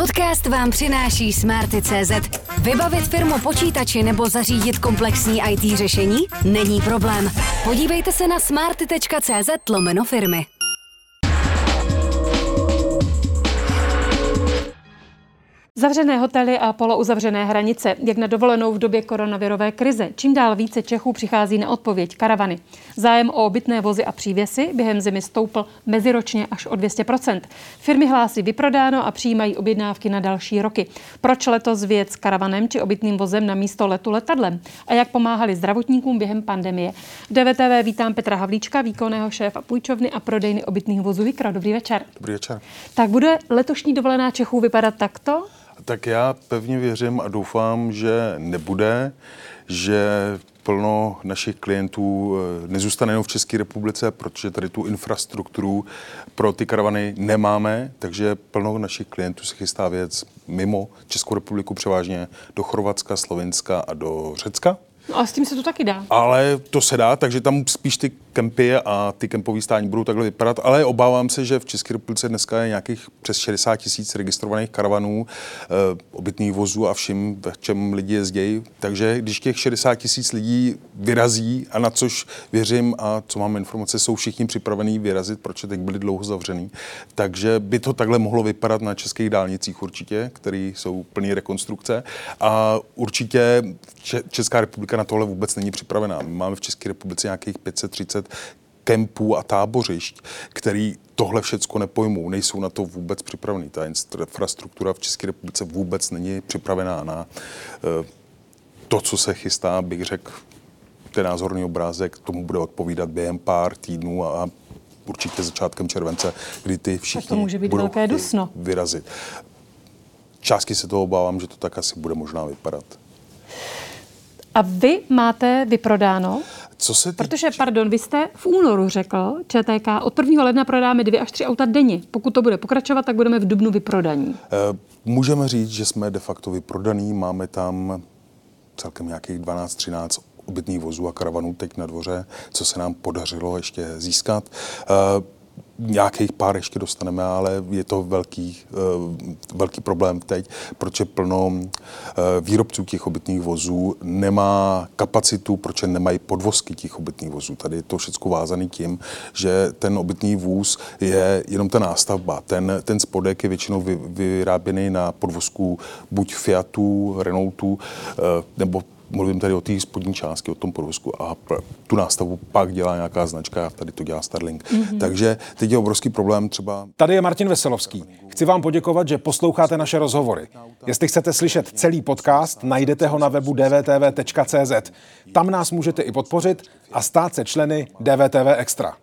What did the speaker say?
Podcast vám přináší Smarty.cz. Vybavit firmu počítači nebo zařídit komplexní IT řešení? Není problém. Podívejte se na smarty.cz lomeno firmy. Zavřené hotely a polouzavřené hranice, jak na dovolenou v době koronavirové krize. Čím dál více Čechů přichází na odpověď karavany. Zájem o obytné vozy a přívěsy během zimy stoupl meziročně až o 200% Firmy hlásí vyprodáno a přijímají objednávky na další roky. Proč letos věc s karavanem či obytným vozem na místo letu letadlem? A jak pomáhali zdravotníkům během pandemie? V DVTV vítám Petra Havlíčka, výkonného šéfa půjčovny a prodejny obytných vozů Vikra. Dobrý večer. Dobrý večer. Tak bude letošní dovolená Čechů vypadat takto? Tak já pevně věřím a doufám, že nebude, že plno našich klientů eh, nezůstane jenom v České republice, protože tady tu infrastrukturu pro ty karavany nemáme, takže plno našich klientů se chystá věc mimo Českou republiku, převážně do Chorvatska, Slovenska a do Řecka. No a s tím se to taky dá. Ale to se dá, takže tam spíš ty kempy a ty kempové stání budou takhle vypadat, ale obávám se, že v České republice dneska je nějakých přes 60 tisíc registrovaných karavanů, e, obytných vozů a vším, v čem lidi jezdí. Takže když těch 60 tisíc lidí vyrazí, a na což věřím a co mám informace, jsou všichni připravení vyrazit, protože teď byli dlouho zavřený, takže by to takhle mohlo vypadat na českých dálnicích určitě, které jsou plné rekonstrukce. A určitě Česká republika na tohle vůbec není připravená. My máme v České republice nějakých 530 kempů a tábořišť, který tohle všecko nepojmou, nejsou na to vůbec připravený. Ta infrastruktura v České republice vůbec není připravená na uh, to, co se chystá, bych řekl, ten názorný obrázek tomu bude odpovídat během pár týdnů a určitě začátkem července, kdy ty všichni to může být budou velké dusno. vyrazit. Částky se toho obávám, že to tak asi bude možná vypadat. A vy máte vyprodáno? Co se tý... Protože, pardon, vy jste v únoru řekl, ČTK, od 1. ledna prodáme dvě až tři auta denně. Pokud to bude pokračovat, tak budeme v dubnu vyprodaní. E, můžeme říct, že jsme de facto vyprodaný. Máme tam celkem nějakých 12-13 obytných vozů a karavanů teď na dvoře, co se nám podařilo ještě získat. Nějakých pár ještě dostaneme, ale je to velký, uh, velký problém teď, protože plno uh, výrobců těch obytných vozů nemá kapacitu, proč nemají podvozky těch obytných vozů. Tady je to všechno vázané tím, že ten obytný vůz je jenom ta nástavba. Ten, ten spodek je většinou vy, vyráběný na podvozku buď Fiatu, Renaultu, uh, nebo mluvím tady o té spodní části, o tom podvozku a tu nástavu pak dělá nějaká značka, tady to dělá Starlink. Mm-hmm. Takže teď je obrovský problém třeba... Tady je Martin Veselovský. Chci vám poděkovat, že posloucháte naše rozhovory. Jestli chcete slyšet celý podcast, najdete ho na webu dvtv.cz. Tam nás můžete i podpořit a stát se členy DVTV Extra.